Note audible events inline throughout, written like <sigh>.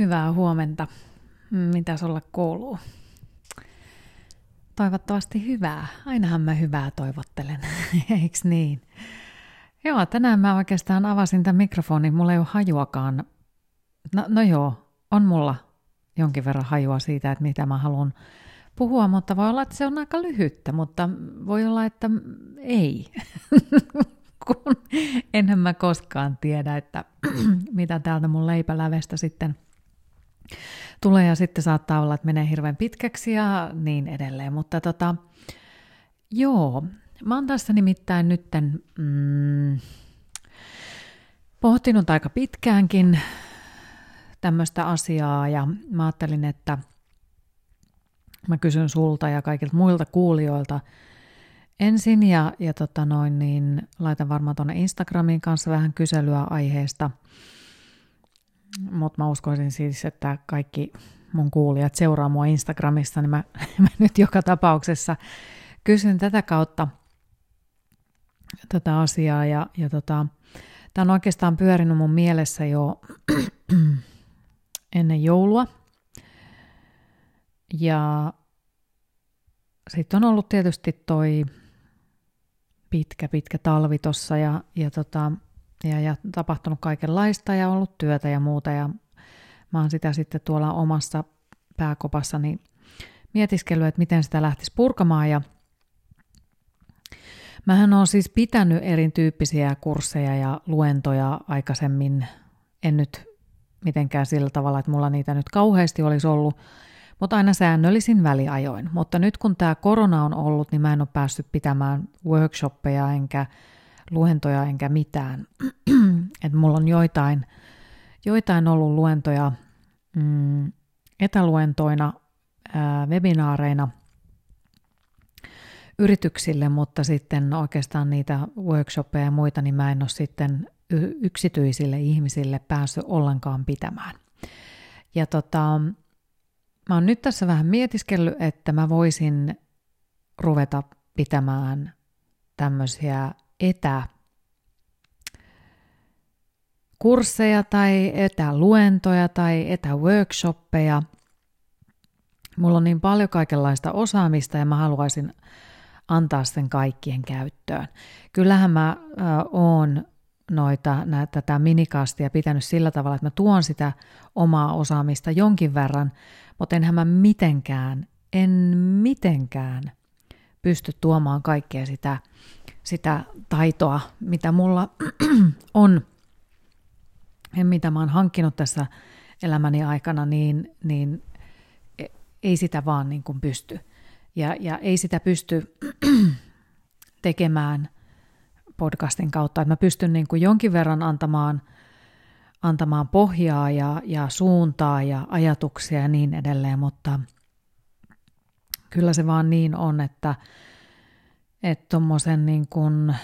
Hyvää huomenta. Mitä sulle kuuluu? Toivottavasti hyvää. Ainahan mä hyvää toivottelen, <laughs> eiks niin? Joo, tänään mä oikeastaan avasin tämän mikrofonin. Mulla ei ole hajuakaan. No, no joo, on mulla jonkin verran hajua siitä, että mitä mä haluan puhua, mutta voi olla, että se on aika lyhyttä, mutta voi olla, että ei. <laughs> Kun enhän mä koskaan tiedä, että <clears throat> mitä täältä mun leipälävestä sitten – tulee ja sitten saattaa olla, että menee hirveän pitkäksi ja niin edelleen. Mutta tota, joo, mä oon tässä nimittäin nytten mm, pohtinut aika pitkäänkin tämmöistä asiaa ja mä ajattelin, että mä kysyn sulta ja kaikilta muilta kuulijoilta ensin ja, ja tota noin, niin laitan varmaan tuonne Instagramiin kanssa vähän kyselyä aiheesta – mutta mä uskoisin siis, että kaikki mun kuulijat seuraa mua Instagramissa, niin mä, <laughs> mä nyt joka tapauksessa kysyn tätä kautta tätä asiaa ja, ja tota, tämä on oikeastaan pyörinyt mun mielessä jo <clears throat> ennen joulua. Ja sitten on ollut tietysti toi pitkä, pitkä talvi tossa ja, ja tota, ja, ja tapahtunut kaikenlaista ja ollut työtä ja muuta. Ja mä oon sitä sitten tuolla omassa pääkopassani mietiskellyt, että miten sitä lähtisi purkamaan. Ja Mähän on siis pitänyt erityyppisiä kursseja ja luentoja aikaisemmin, en nyt mitenkään sillä tavalla, että mulla niitä nyt kauheasti olisi ollut, mutta aina säännöllisin väliajoin. Mutta nyt kun tämä korona on ollut, niin mä en ole päässyt pitämään workshoppeja enkä luentoja enkä mitään. <clears throat> Et mulla on joitain, joitain ollut luentoja mm, etäluentoina, ää, webinaareina yrityksille, mutta sitten oikeastaan niitä workshoppeja ja muita, niin mä en ole sitten yksityisille ihmisille päässyt ollenkaan pitämään. Ja tota, mä oon nyt tässä vähän mietiskellyt, että mä voisin ruveta pitämään tämmöisiä etä kursseja tai etäluentoja tai etäworkshoppeja. Mulla on niin paljon kaikenlaista osaamista ja mä haluaisin antaa sen kaikkien käyttöön. Kyllähän mä oon noita, nä, tätä minikastia pitänyt sillä tavalla, että mä tuon sitä omaa osaamista jonkin verran, mutta enhän mä mitenkään, en mitenkään pysty tuomaan kaikkea sitä sitä taitoa, mitä mulla <clears throat> on ja mitä mä oon hankkinut tässä elämäni aikana, niin, niin e, ei sitä vaan niin kuin pysty. Ja, ja ei sitä pysty <clears throat> tekemään podcastin kautta, että mä pystyn niin kuin jonkin verran antamaan, antamaan pohjaa ja, ja suuntaa ja ajatuksia ja niin edelleen, mutta kyllä se vaan niin on, että että tuommoisen niin kuin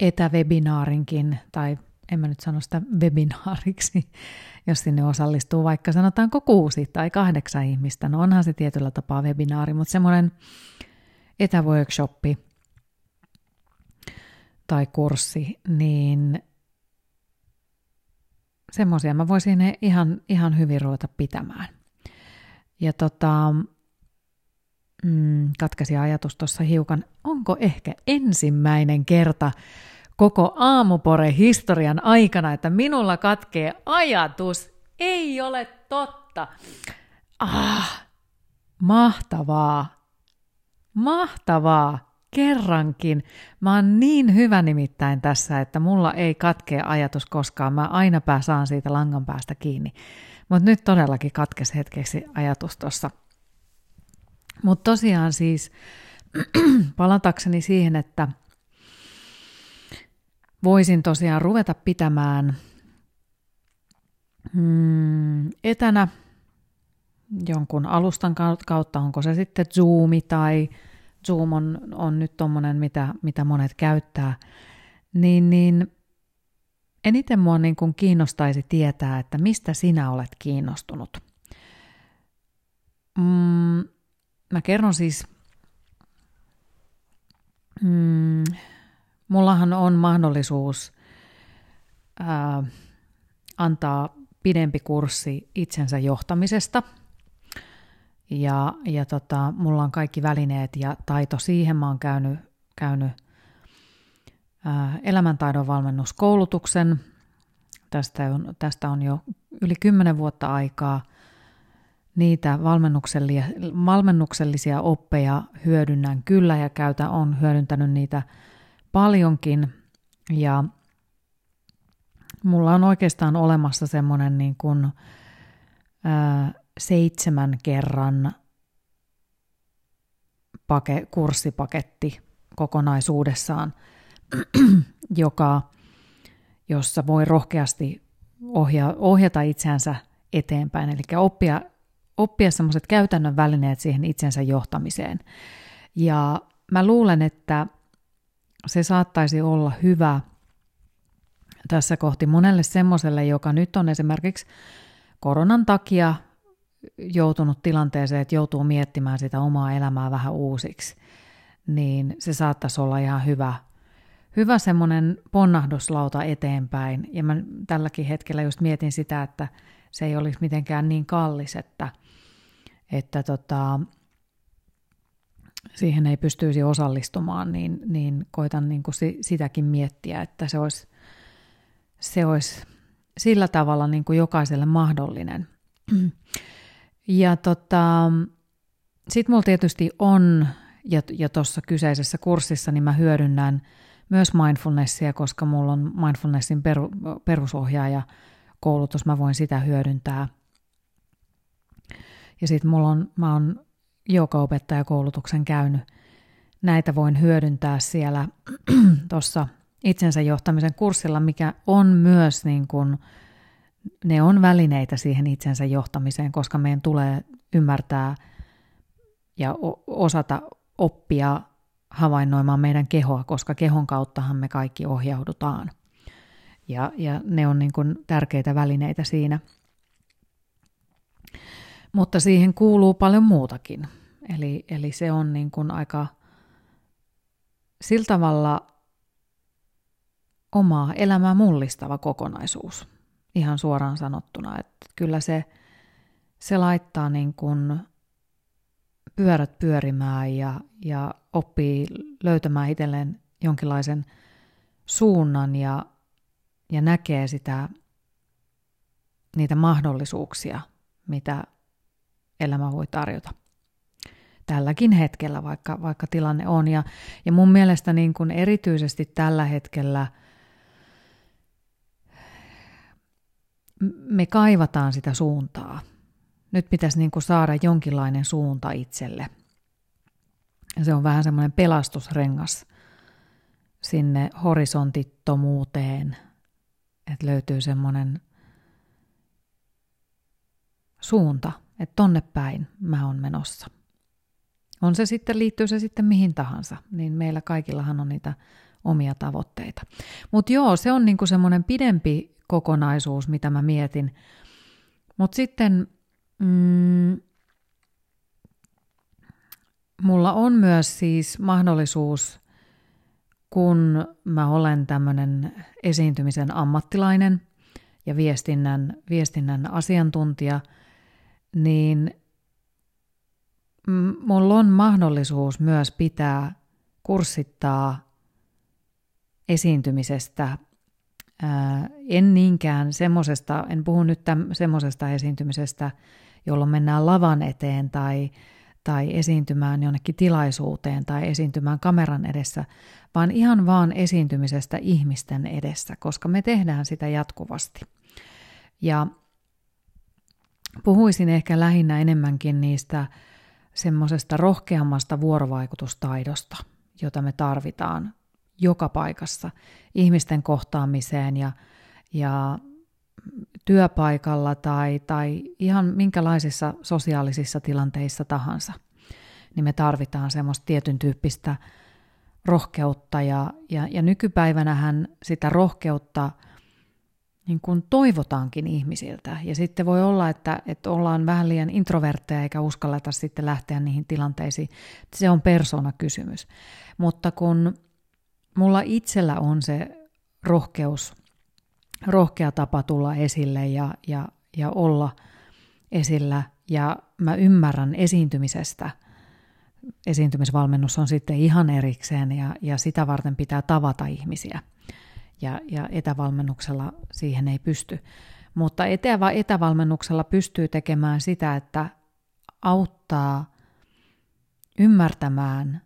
etäwebinaarinkin, tai en mä nyt sano sitä webinaariksi, <laughs> jos sinne osallistuu vaikka sanotaanko kuusi tai kahdeksan ihmistä, no onhan se tietyllä tapaa webinaari, mutta semmoinen etäworkshoppi tai kurssi, niin semmoisia mä voisin ihan, ihan hyvin ruveta pitämään. Ja tota, mm, katkesi ajatus tuossa hiukan, onko ehkä ensimmäinen kerta koko aamupore historian aikana, että minulla katkee ajatus. Ei ole totta. Ah, mahtavaa. Mahtavaa. Kerrankin. Mä oon niin hyvä nimittäin tässä, että mulla ei katkea ajatus koskaan. Mä aina saan siitä langan päästä kiinni. Mutta nyt todellakin katkesi hetkeksi ajatus tuossa mutta tosiaan siis <clears throat> palatakseni siihen, että voisin tosiaan ruveta pitämään mm, etänä jonkun alustan kautta, onko se sitten Zoomi tai Zoom on, on nyt tuommoinen, mitä, mitä monet käyttää, niin, niin eniten mua niin kuin kiinnostaisi tietää, että mistä sinä olet kiinnostunut. Mm, mä kerron siis, mm, mullahan on mahdollisuus ää, antaa pidempi kurssi itsensä johtamisesta. Ja, ja tota, mulla on kaikki välineet ja taito siihen. Mä oon käynyt, käynyt ää, elämäntaidon valmennuskoulutuksen. Tästä on, tästä on jo yli kymmenen vuotta aikaa. Niitä valmennuksellisia, oppeja hyödynnän kyllä ja käytän, on hyödyntänyt niitä paljonkin. Ja mulla on oikeastaan olemassa semmoinen niin kuin, ää, seitsemän kerran pake, kurssipaketti kokonaisuudessaan, <clears throat> joka, jossa voi rohkeasti ohja, ohjata itseänsä eteenpäin, eli oppia, oppia semmoiset käytännön välineet siihen itsensä johtamiseen. Ja mä luulen, että se saattaisi olla hyvä tässä kohti monelle semmoiselle, joka nyt on esimerkiksi koronan takia joutunut tilanteeseen, että joutuu miettimään sitä omaa elämää vähän uusiksi, niin se saattaisi olla ihan hyvä, hyvä semmoinen ponnahduslauta eteenpäin. Ja mä tälläkin hetkellä just mietin sitä, että se ei olisi mitenkään niin kallis, että, että tota, siihen ei pystyisi osallistumaan, niin, niin koitan niin kuin sitäkin miettiä, että se olisi, se olisi sillä tavalla niin kuin jokaiselle mahdollinen. Ja tota, sitten mulla tietysti on, ja, ja tuossa kyseisessä kurssissa, niin mä hyödynnän myös mindfulnessia, koska mulla on mindfulnessin peru, perusohjaaja koulutus, mä voin sitä hyödyntää. Ja sitten mulla on, mä oon joukaopettajakoulutuksen käynyt. Näitä voin hyödyntää siellä <clears throat> tuossa itsensä johtamisen kurssilla, mikä on myös niin kuin, ne on välineitä siihen itsensä johtamiseen, koska meidän tulee ymmärtää ja osata oppia havainnoimaan meidän kehoa, koska kehon kauttahan me kaikki ohjaudutaan. Ja, ja ne on niin kuin tärkeitä välineitä siinä. Mutta siihen kuuluu paljon muutakin. Eli, eli se on niin kuin aika sillä tavalla omaa elämää mullistava kokonaisuus ihan suoraan sanottuna. Että kyllä se, se laittaa niin kuin pyörät pyörimään ja, ja oppii löytämään itselleen jonkinlaisen suunnan ja, ja näkee sitä, niitä mahdollisuuksia, mitä elämä voi tarjota. Tälläkin hetkellä, vaikka, vaikka tilanne on. Ja, ja mun mielestä niin kuin erityisesti tällä hetkellä – me kaivataan sitä suuntaa. Nyt pitäisi niin kuin saada jonkinlainen suunta itselle. Se on vähän semmoinen pelastusrengas sinne horisontittomuuteen, että löytyy semmoinen suunta, että tonne päin mä oon menossa. On se sitten, liittyy se sitten mihin tahansa, niin meillä kaikillahan on niitä omia tavoitteita. Mutta joo, se on niinku semmoinen pidempi kokonaisuus, mitä mä mietin. Mutta sitten mm, mulla on myös siis mahdollisuus, kun mä olen tämmöinen esiintymisen ammattilainen ja viestinnän, viestinnän asiantuntija, niin mulla on mahdollisuus myös pitää kurssittaa esiintymisestä en niinkään semmoisesta, en puhu nyt semmoisesta esiintymisestä, jolloin mennään lavan eteen tai, tai esiintymään jonnekin tilaisuuteen tai esiintymään kameran edessä, vaan ihan vaan esiintymisestä ihmisten edessä, koska me tehdään sitä jatkuvasti. Ja puhuisin ehkä lähinnä enemmänkin niistä semmoisesta rohkeammasta vuorovaikutustaidosta, jota me tarvitaan joka paikassa. Ihmisten kohtaamiseen ja, ja työpaikalla tai, tai ihan minkälaisissa sosiaalisissa tilanteissa tahansa, niin me tarvitaan semmoista tietyn tyyppistä rohkeutta ja, ja, ja nykypäivänähän sitä rohkeutta niin kuin toivotaankin ihmisiltä. Ja sitten voi olla, että, että ollaan vähän liian introvertteja eikä uskalleta sitten lähteä niihin tilanteisiin. Se on persoonakysymys. Mutta kun mulla itsellä on se rohkeus rohkea tapa tulla esille ja, ja, ja olla esillä. Ja mä ymmärrän esiintymisestä. Esiintymisvalmennus on sitten ihan erikseen ja, ja sitä varten pitää tavata ihmisiä. Ja, ja etävalmennuksella siihen ei pysty. Mutta etä, etävalmennuksella pystyy tekemään sitä, että auttaa ymmärtämään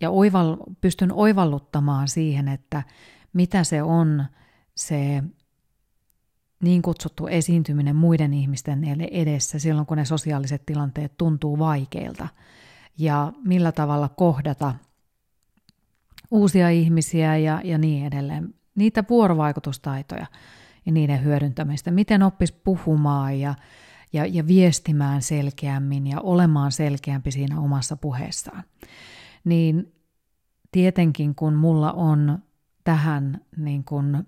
ja oival, pystyn oivalluttamaan siihen, että mitä se on se niin kutsuttu esiintyminen muiden ihmisten edessä silloin, kun ne sosiaaliset tilanteet tuntuu vaikeilta ja millä tavalla kohdata uusia ihmisiä ja, ja niin edelleen. Niitä vuorovaikutustaitoja ja niiden hyödyntämistä, miten oppis puhumaan ja, ja, ja viestimään selkeämmin ja olemaan selkeämpi siinä omassa puheessaan. Niin tietenkin kun mulla on tähän niin kuin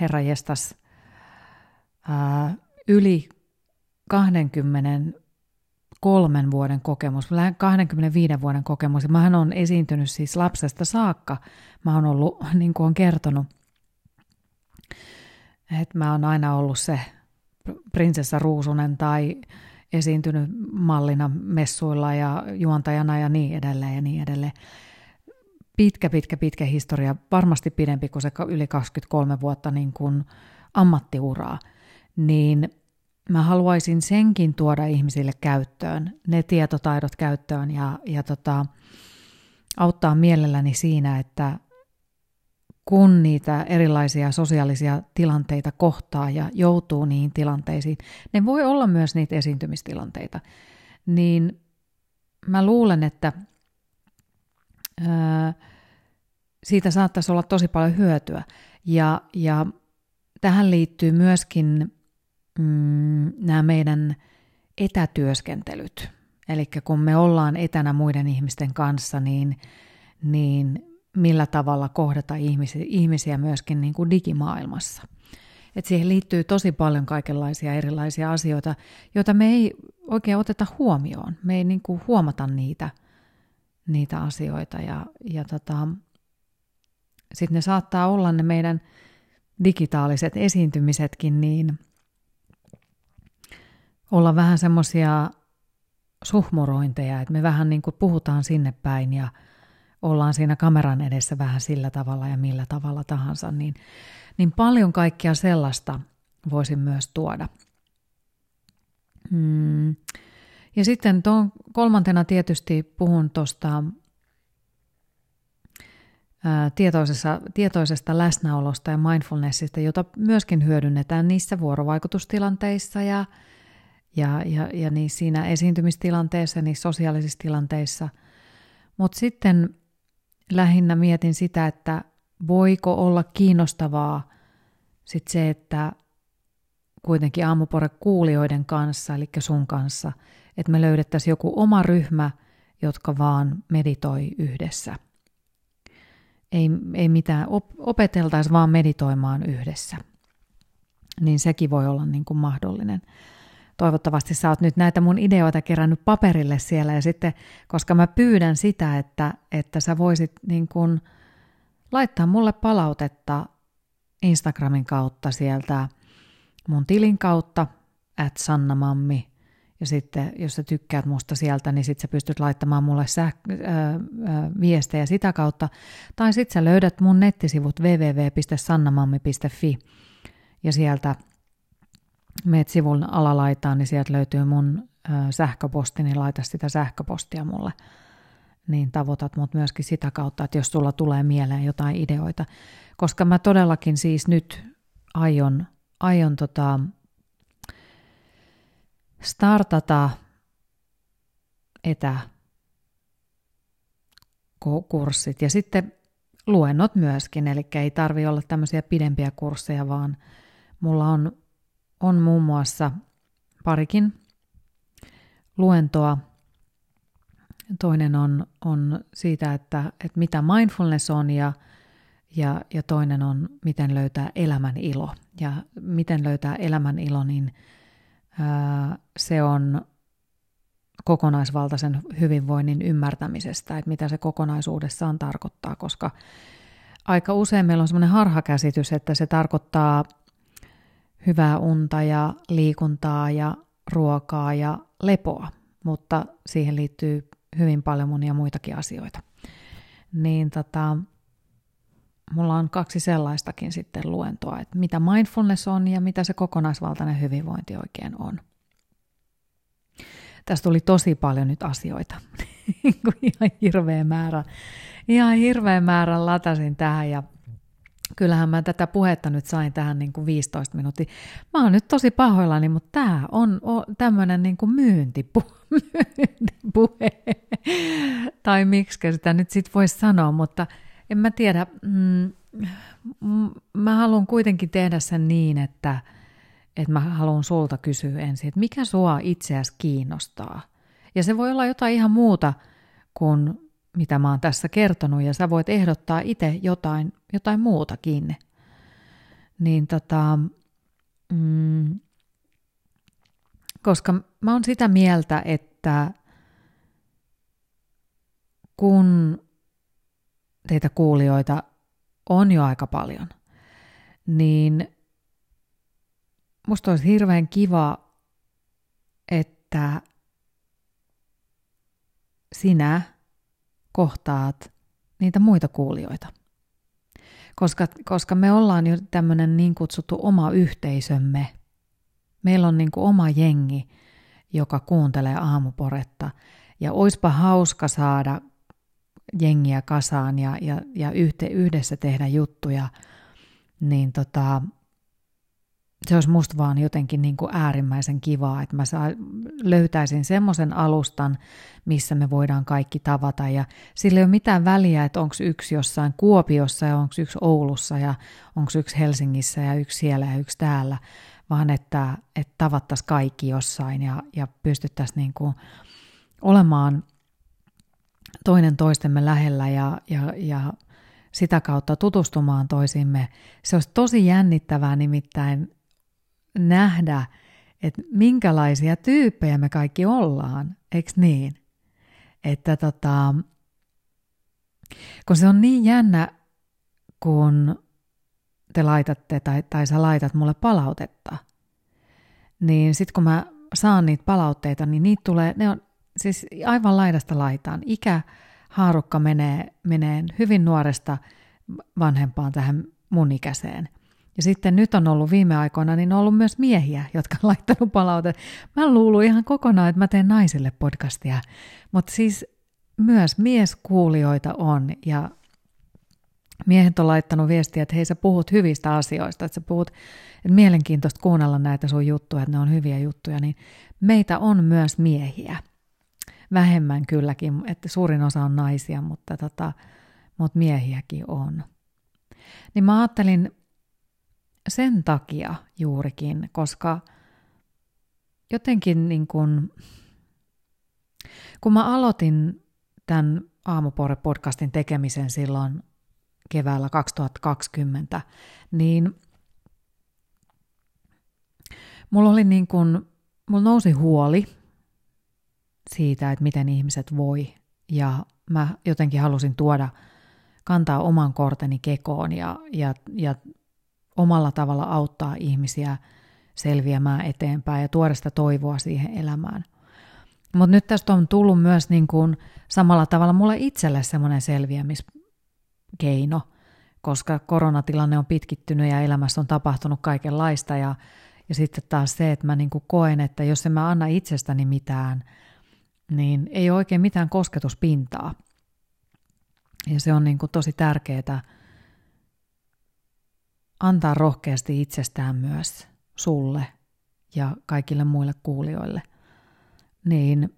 herra jestas ää, yli 20 kolmen vuoden kokemus, 25 vuoden kokemus. Mähän on esiintynyt siis lapsesta saakka. Mä oon ollut, <laughs> niin kuin on kertonut, että mä oon aina ollut se prinsessa Ruusunen tai esiintynyt mallina messuilla ja juontajana ja niin edelleen ja niin edelleen. Pitkä, pitkä, pitkä historia, varmasti pidempi kuin se yli 23 vuotta niin kuin ammattiuraa, niin mä haluaisin senkin tuoda ihmisille käyttöön, ne tietotaidot käyttöön ja, ja tota, auttaa mielelläni siinä, että kun niitä erilaisia sosiaalisia tilanteita kohtaa ja joutuu niihin tilanteisiin, ne voi olla myös niitä esiintymistilanteita, niin mä luulen, että ää, siitä saattaisi olla tosi paljon hyötyä. Ja, ja tähän liittyy myöskin mm, nämä meidän etätyöskentelyt. Eli kun me ollaan etänä muiden ihmisten kanssa, niin, niin millä tavalla kohdata ihmisiä, ihmisiä myöskin niin kuin digimaailmassa. Et siihen liittyy tosi paljon kaikenlaisia erilaisia asioita, joita me ei oikein oteta huomioon. Me ei niin kuin huomata niitä, niitä asioita ja, ja tota, sitten ne saattaa olla ne meidän digitaaliset esiintymisetkin, niin olla vähän semmoisia suhmurointeja, että me vähän niin kuin puhutaan sinne päin ja ollaan siinä kameran edessä vähän sillä tavalla ja millä tavalla tahansa, niin, niin paljon kaikkea sellaista voisin myös tuoda. Hmm. Ja sitten tuon kolmantena tietysti puhun tuosta tietoisesta, tietoisesta läsnäolosta ja mindfulnessista, jota myöskin hyödynnetään niissä vuorovaikutustilanteissa ja, ja, ja, ja niin siinä esiintymistilanteessa ja niissä sosiaalisissa tilanteissa. Mutta sitten lähinnä mietin sitä, että voiko olla kiinnostavaa sit se, että kuitenkin aamupore kuulijoiden kanssa, eli sun kanssa, että me löydettäisiin joku oma ryhmä, jotka vaan meditoi yhdessä. Ei, ei mitään, op, opeteltaisiin vaan meditoimaan yhdessä. Niin sekin voi olla niin kuin mahdollinen toivottavasti sä oot nyt näitä mun ideoita kerännyt paperille siellä. Ja sitten, koska mä pyydän sitä, että, että sä voisit niin kun laittaa mulle palautetta Instagramin kautta sieltä mun tilin kautta, at Sanna-mammi, ja sitten jos sä tykkäät musta sieltä, niin sitten sä pystyt laittamaan mulle säh- äh, äh, viestejä sitä kautta. Tai sitten sä löydät mun nettisivut www.sannamammi.fi ja sieltä meet sivun alalaitaan, niin sieltä löytyy mun sähköposti, niin laita sitä sähköpostia mulle. Niin tavoitat mut myöskin sitä kautta, että jos sulla tulee mieleen jotain ideoita. Koska mä todellakin siis nyt aion, aion tota startata etäkurssit ja sitten luennot myöskin, eli ei tarvi olla tämmöisiä pidempiä kursseja, vaan mulla on on muun muassa parikin luentoa. Toinen on, on siitä, että, että mitä mindfulness on ja, ja, ja toinen on, miten löytää elämän ilo. Ja miten löytää elämän ilo, niin ää, se on kokonaisvaltaisen hyvinvoinnin ymmärtämisestä, että mitä se kokonaisuudessaan tarkoittaa, koska aika usein meillä on semmoinen harhakäsitys, että se tarkoittaa hyvää unta ja liikuntaa ja ruokaa ja lepoa, mutta siihen liittyy hyvin paljon monia muitakin asioita. Niin tota, mulla on kaksi sellaistakin sitten luentoa, että mitä mindfulness on ja mitä se kokonaisvaltainen hyvinvointi oikein on. Tästä tuli tosi paljon nyt asioita, <laughs> ihan hirveä määrä, ihan hirveä määrä latasin tähän ja kyllähän mä tätä puhetta nyt sain tähän niin kuin 15 minuuttia. Mä oon nyt tosi pahoillani, mutta tämä on, tämmöinen niin kuin myyntipuhe, <laughs> myyntipuhe. tai miksi sitä nyt sit voisi sanoa, mutta en mä tiedä. Mm, mä haluan kuitenkin tehdä sen niin, että, että mä haluan sulta kysyä ensin, että mikä sua itseäsi kiinnostaa. Ja se voi olla jotain ihan muuta kuin mitä mä oon tässä kertonut, ja sä voit ehdottaa itse jotain, jotain muutakin. Niin tota, mm, koska mä oon sitä mieltä, että kun teitä kuulijoita on jo aika paljon, niin musta olisi hirveän kiva, että sinä kohtaat niitä muita kuulijoita. Koska, koska me ollaan jo tämmöinen niin kutsuttu oma yhteisömme. Meillä on niin kuin oma jengi, joka kuuntelee aamuporetta. Ja oispa hauska saada jengiä kasaan ja, ja, ja yhte, yhdessä tehdä juttuja, niin tota, se olisi musta vaan jotenkin niin kuin äärimmäisen kivaa, että mä saa, löytäisin semmoisen alustan, missä me voidaan kaikki tavata ja sillä ei ole mitään väliä, että onko yksi jossain Kuopiossa ja onko yksi Oulussa ja onko yksi Helsingissä ja yksi siellä ja yksi täällä, vaan että, että tavattaisiin kaikki jossain ja, ja pystyttäisiin niin kuin olemaan toinen toistemme lähellä ja, ja, ja sitä kautta tutustumaan toisimme. Se olisi tosi jännittävää nimittäin nähdä, että minkälaisia tyyppejä me kaikki ollaan, eikö niin? Että tota, kun se on niin jännä, kun te laitatte tai, tai sä laitat mulle palautetta, niin sitten kun mä saan niitä palautteita, niin niitä tulee, ne on siis aivan laidasta laitaan. Ikä haarukka menee, menee hyvin nuoresta vanhempaan tähän mun ikäiseen – ja sitten nyt on ollut viime aikoina, niin on ollut myös miehiä, jotka on laittanut palautetta. Mä luullut ihan kokonaan, että mä teen naisille podcastia. Mutta siis myös mieskuulijoita on ja miehet on laittanut viestiä, että hei sä puhut hyvistä asioista, että sä puhut, että mielenkiintoista kuunnella näitä sun juttuja, että ne on hyviä juttuja, niin meitä on myös miehiä. Vähemmän kylläkin, että suurin osa on naisia, mutta, tota, mutta miehiäkin on. Niin mä ajattelin sen takia juurikin, koska jotenkin niin kun, kun mä aloitin tämän Aamupore-podcastin tekemisen silloin keväällä 2020, niin mulla oli niin kun, mulla nousi huoli siitä, että miten ihmiset voi. Ja mä jotenkin halusin tuoda, kantaa oman korteni kekoon ja, ja, ja omalla tavalla auttaa ihmisiä selviämään eteenpäin ja tuoda sitä toivoa siihen elämään. Mutta nyt tästä on tullut myös niin kuin samalla tavalla mulle itselle semmoinen selviämiskeino, koska koronatilanne on pitkittynyt ja elämässä on tapahtunut kaikenlaista ja, ja sitten taas se, että mä niin kuin koen, että jos en mä anna itsestäni mitään, niin ei ole oikein mitään kosketuspintaa. Ja se on niin kuin tosi tärkeää antaa rohkeasti itsestään myös sulle ja kaikille muille kuulijoille, niin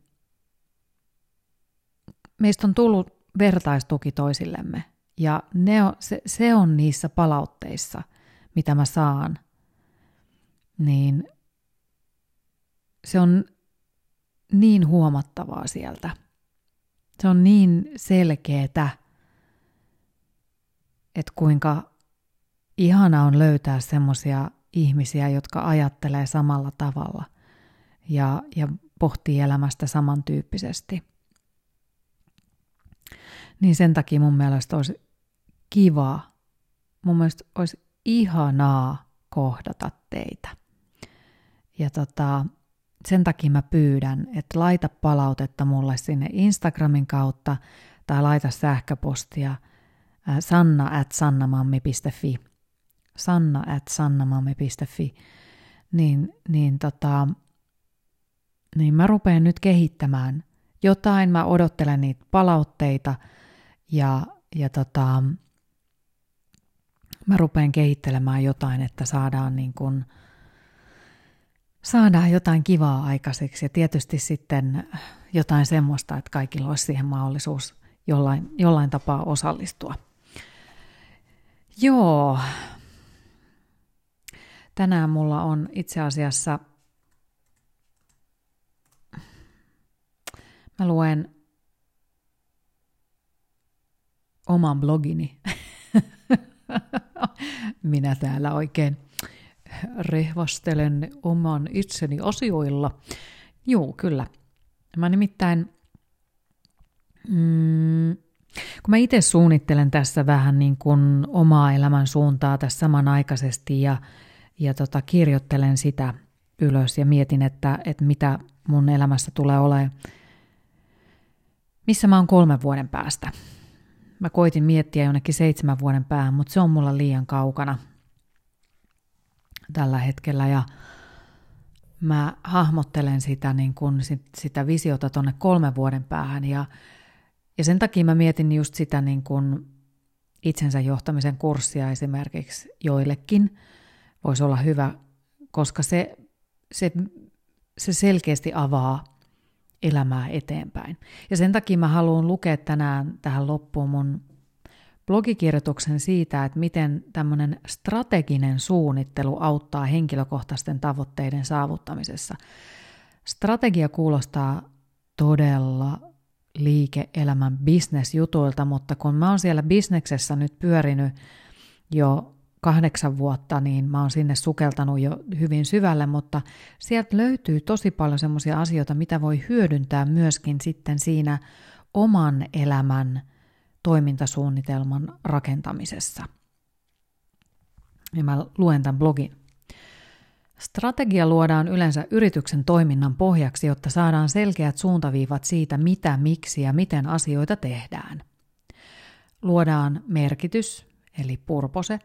meistä on tullut vertaistuki toisillemme. Ja ne on, se, se on niissä palautteissa, mitä mä saan. Niin se on niin huomattavaa sieltä. Se on niin selkeetä, että kuinka ihana on löytää semmoisia ihmisiä, jotka ajattelee samalla tavalla ja, ja pohtii elämästä samantyyppisesti. Niin sen takia mun mielestä olisi kiva mun mielestä olisi ihanaa kohdata teitä. Ja tota, sen takia mä pyydän, että laita palautetta mulle sinne Instagramin kautta tai laita sähköpostia sanna at sannamammi.fi sanna at sannamammi.fi niin, niin, tota, niin mä rupean nyt kehittämään jotain, mä odottelen niitä palautteita ja, ja tota, mä rupean kehittelemään jotain, että saadaan niin kuin, saadaan jotain kivaa aikaiseksi ja tietysti sitten jotain semmoista, että kaikilla olisi siihen mahdollisuus jollain, jollain tapaa osallistua. Joo. Tänään mulla on itse asiassa, mä luen oman blogini. <laughs> Minä täällä oikein rehvastelen oman itseni asioilla. Joo, kyllä. Mä nimittäin, mm, kun mä itse suunnittelen tässä vähän niin kuin omaa elämän suuntaa tässä samanaikaisesti ja, ja tota, kirjoittelen sitä ylös ja mietin, että, että mitä mun elämässä tulee olemaan, missä mä oon kolmen vuoden päästä. Mä koitin miettiä jonnekin seitsemän vuoden päähän, mutta se on mulla liian kaukana tällä hetkellä. Ja mä hahmottelen sitä, niin kun, sitä visiota tuonne kolmen vuoden päähän. Ja, ja sen takia mä mietin just sitä niin kun itsensä johtamisen kurssia esimerkiksi joillekin voisi olla hyvä, koska se, se, se selkeästi avaa elämää eteenpäin. Ja sen takia mä haluan lukea tänään tähän loppuun mun blogikirjoituksen siitä, että miten tämmöinen strateginen suunnittelu auttaa henkilökohtaisten tavoitteiden saavuttamisessa. Strategia kuulostaa todella liike-elämän bisnesjutuilta, mutta kun mä oon siellä bisneksessä nyt pyörinyt jo kahdeksan vuotta, niin mä oon sinne sukeltanut jo hyvin syvälle, mutta sieltä löytyy tosi paljon semmoisia asioita, mitä voi hyödyntää myöskin sitten siinä oman elämän – toimintasuunnitelman rakentamisessa. Ja mä luen tämän blogin. Strategia luodaan yleensä yrityksen toiminnan pohjaksi, jotta saadaan selkeät suuntaviivat siitä, mitä, miksi ja miten asioita tehdään. Luodaan merkitys, eli purpose,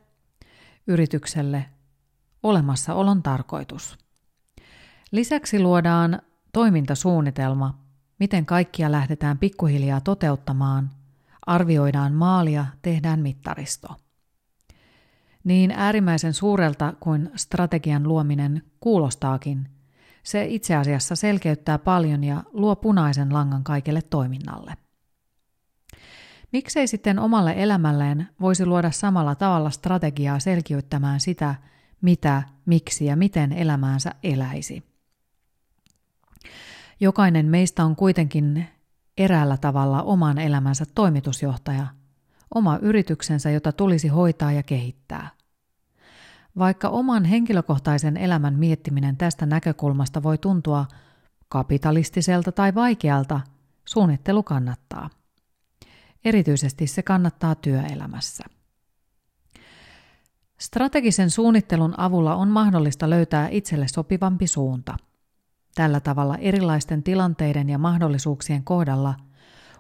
yritykselle olemassaolon tarkoitus. Lisäksi luodaan toimintasuunnitelma, miten kaikkia lähdetään pikkuhiljaa toteuttamaan arvioidaan maalia, tehdään mittaristo. Niin äärimmäisen suurelta kuin strategian luominen kuulostaakin, se itse asiassa selkeyttää paljon ja luo punaisen langan kaikelle toiminnalle. Miksei sitten omalle elämälleen voisi luoda samalla tavalla strategiaa selkiyttämään sitä, mitä, miksi ja miten elämäänsä eläisi? Jokainen meistä on kuitenkin eräällä tavalla oman elämänsä toimitusjohtaja, oma yrityksensä, jota tulisi hoitaa ja kehittää. Vaikka oman henkilökohtaisen elämän miettiminen tästä näkökulmasta voi tuntua kapitalistiselta tai vaikealta, suunnittelu kannattaa. Erityisesti se kannattaa työelämässä. Strategisen suunnittelun avulla on mahdollista löytää itselle sopivampi suunta – Tällä tavalla erilaisten tilanteiden ja mahdollisuuksien kohdalla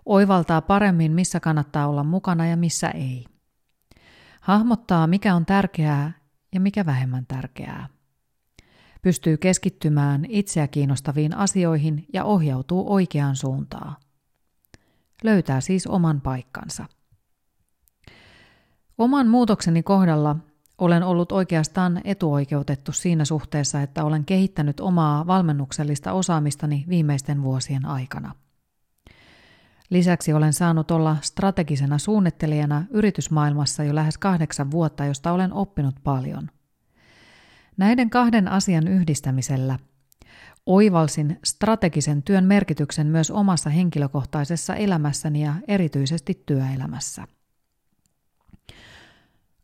oivaltaa paremmin, missä kannattaa olla mukana ja missä ei. Hahmottaa, mikä on tärkeää ja mikä vähemmän tärkeää. Pystyy keskittymään itseä kiinnostaviin asioihin ja ohjautuu oikeaan suuntaan. Löytää siis oman paikkansa. Oman muutokseni kohdalla olen ollut oikeastaan etuoikeutettu siinä suhteessa, että olen kehittänyt omaa valmennuksellista osaamistani viimeisten vuosien aikana. Lisäksi olen saanut olla strategisena suunnittelijana yritysmaailmassa jo lähes kahdeksan vuotta, josta olen oppinut paljon. Näiden kahden asian yhdistämisellä oivalsin strategisen työn merkityksen myös omassa henkilökohtaisessa elämässäni ja erityisesti työelämässä.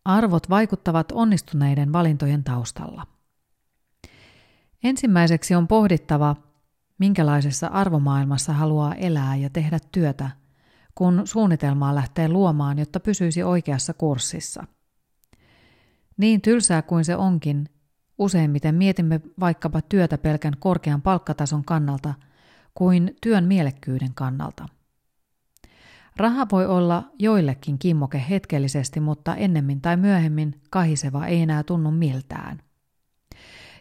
Arvot vaikuttavat onnistuneiden valintojen taustalla. Ensimmäiseksi on pohdittava, minkälaisessa arvomaailmassa haluaa elää ja tehdä työtä, kun suunnitelmaa lähtee luomaan, jotta pysyisi oikeassa kurssissa. Niin tylsää kuin se onkin, useimmiten mietimme vaikkapa työtä pelkän korkean palkkatason kannalta kuin työn mielekkyyden kannalta. Raha voi olla joillekin kimmoke hetkellisesti, mutta ennemmin tai myöhemmin kahiseva ei enää tunnu miltään.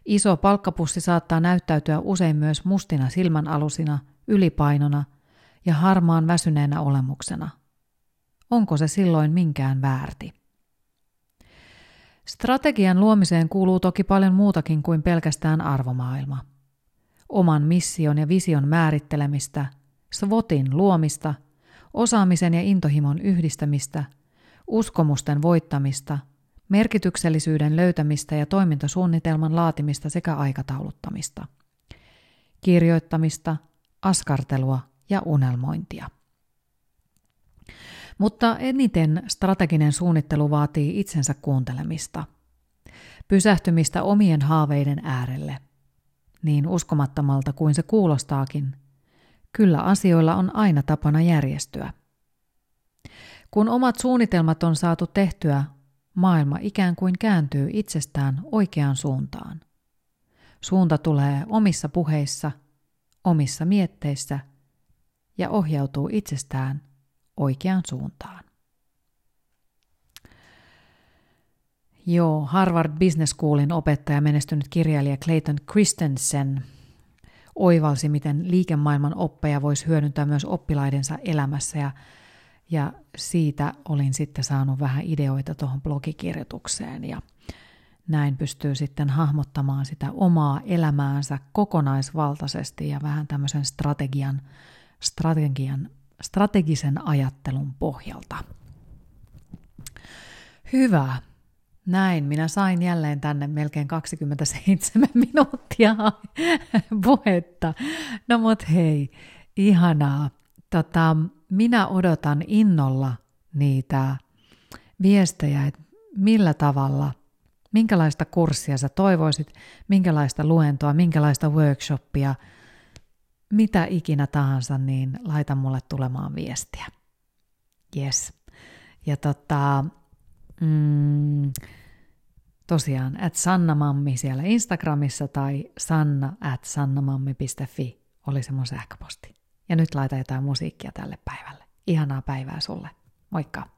Iso palkkapussi saattaa näyttäytyä usein myös mustina silmänalusina, ylipainona ja harmaan väsyneenä olemuksena. Onko se silloin minkään väärti? Strategian luomiseen kuuluu toki paljon muutakin kuin pelkästään arvomaailma. Oman mission ja vision määrittelemistä, SWOTin luomista, osaamisen ja intohimon yhdistämistä, uskomusten voittamista – merkityksellisyyden löytämistä ja toimintasuunnitelman laatimista sekä aikatauluttamista, kirjoittamista, askartelua ja unelmointia. Mutta eniten strateginen suunnittelu vaatii itsensä kuuntelemista, pysähtymistä omien haaveiden äärelle. Niin uskomattomalta kuin se kuulostaakin, kyllä asioilla on aina tapana järjestyä. Kun omat suunnitelmat on saatu tehtyä, maailma ikään kuin kääntyy itsestään oikeaan suuntaan. Suunta tulee omissa puheissa, omissa mietteissä ja ohjautuu itsestään oikeaan suuntaan. Joo, Harvard Business Schoolin opettaja menestynyt kirjailija Clayton Christensen oivalsi, miten liikemaailman oppeja voisi hyödyntää myös oppilaidensa elämässä ja ja siitä olin sitten saanut vähän ideoita tuohon blogikirjoitukseen ja näin pystyy sitten hahmottamaan sitä omaa elämäänsä kokonaisvaltaisesti ja vähän tämmöisen strategian, strategian, strategisen ajattelun pohjalta. Hyvä. Näin, minä sain jälleen tänne melkein 27 <laughs> minuuttia puhetta. No mut hei, ihanaa. Tota, minä odotan innolla niitä viestejä, että millä tavalla, minkälaista kurssia sä toivoisit, minkälaista luentoa, minkälaista workshoppia, mitä ikinä tahansa, niin laita mulle tulemaan viestiä. Yes. Ja tota, mm, tosiaan, at sannamammi siellä Instagramissa tai sanna at sannamammi.fi oli se mun sähköposti. Ja nyt laita jotain musiikkia tälle päivälle. Ihanaa päivää sulle. Moikka!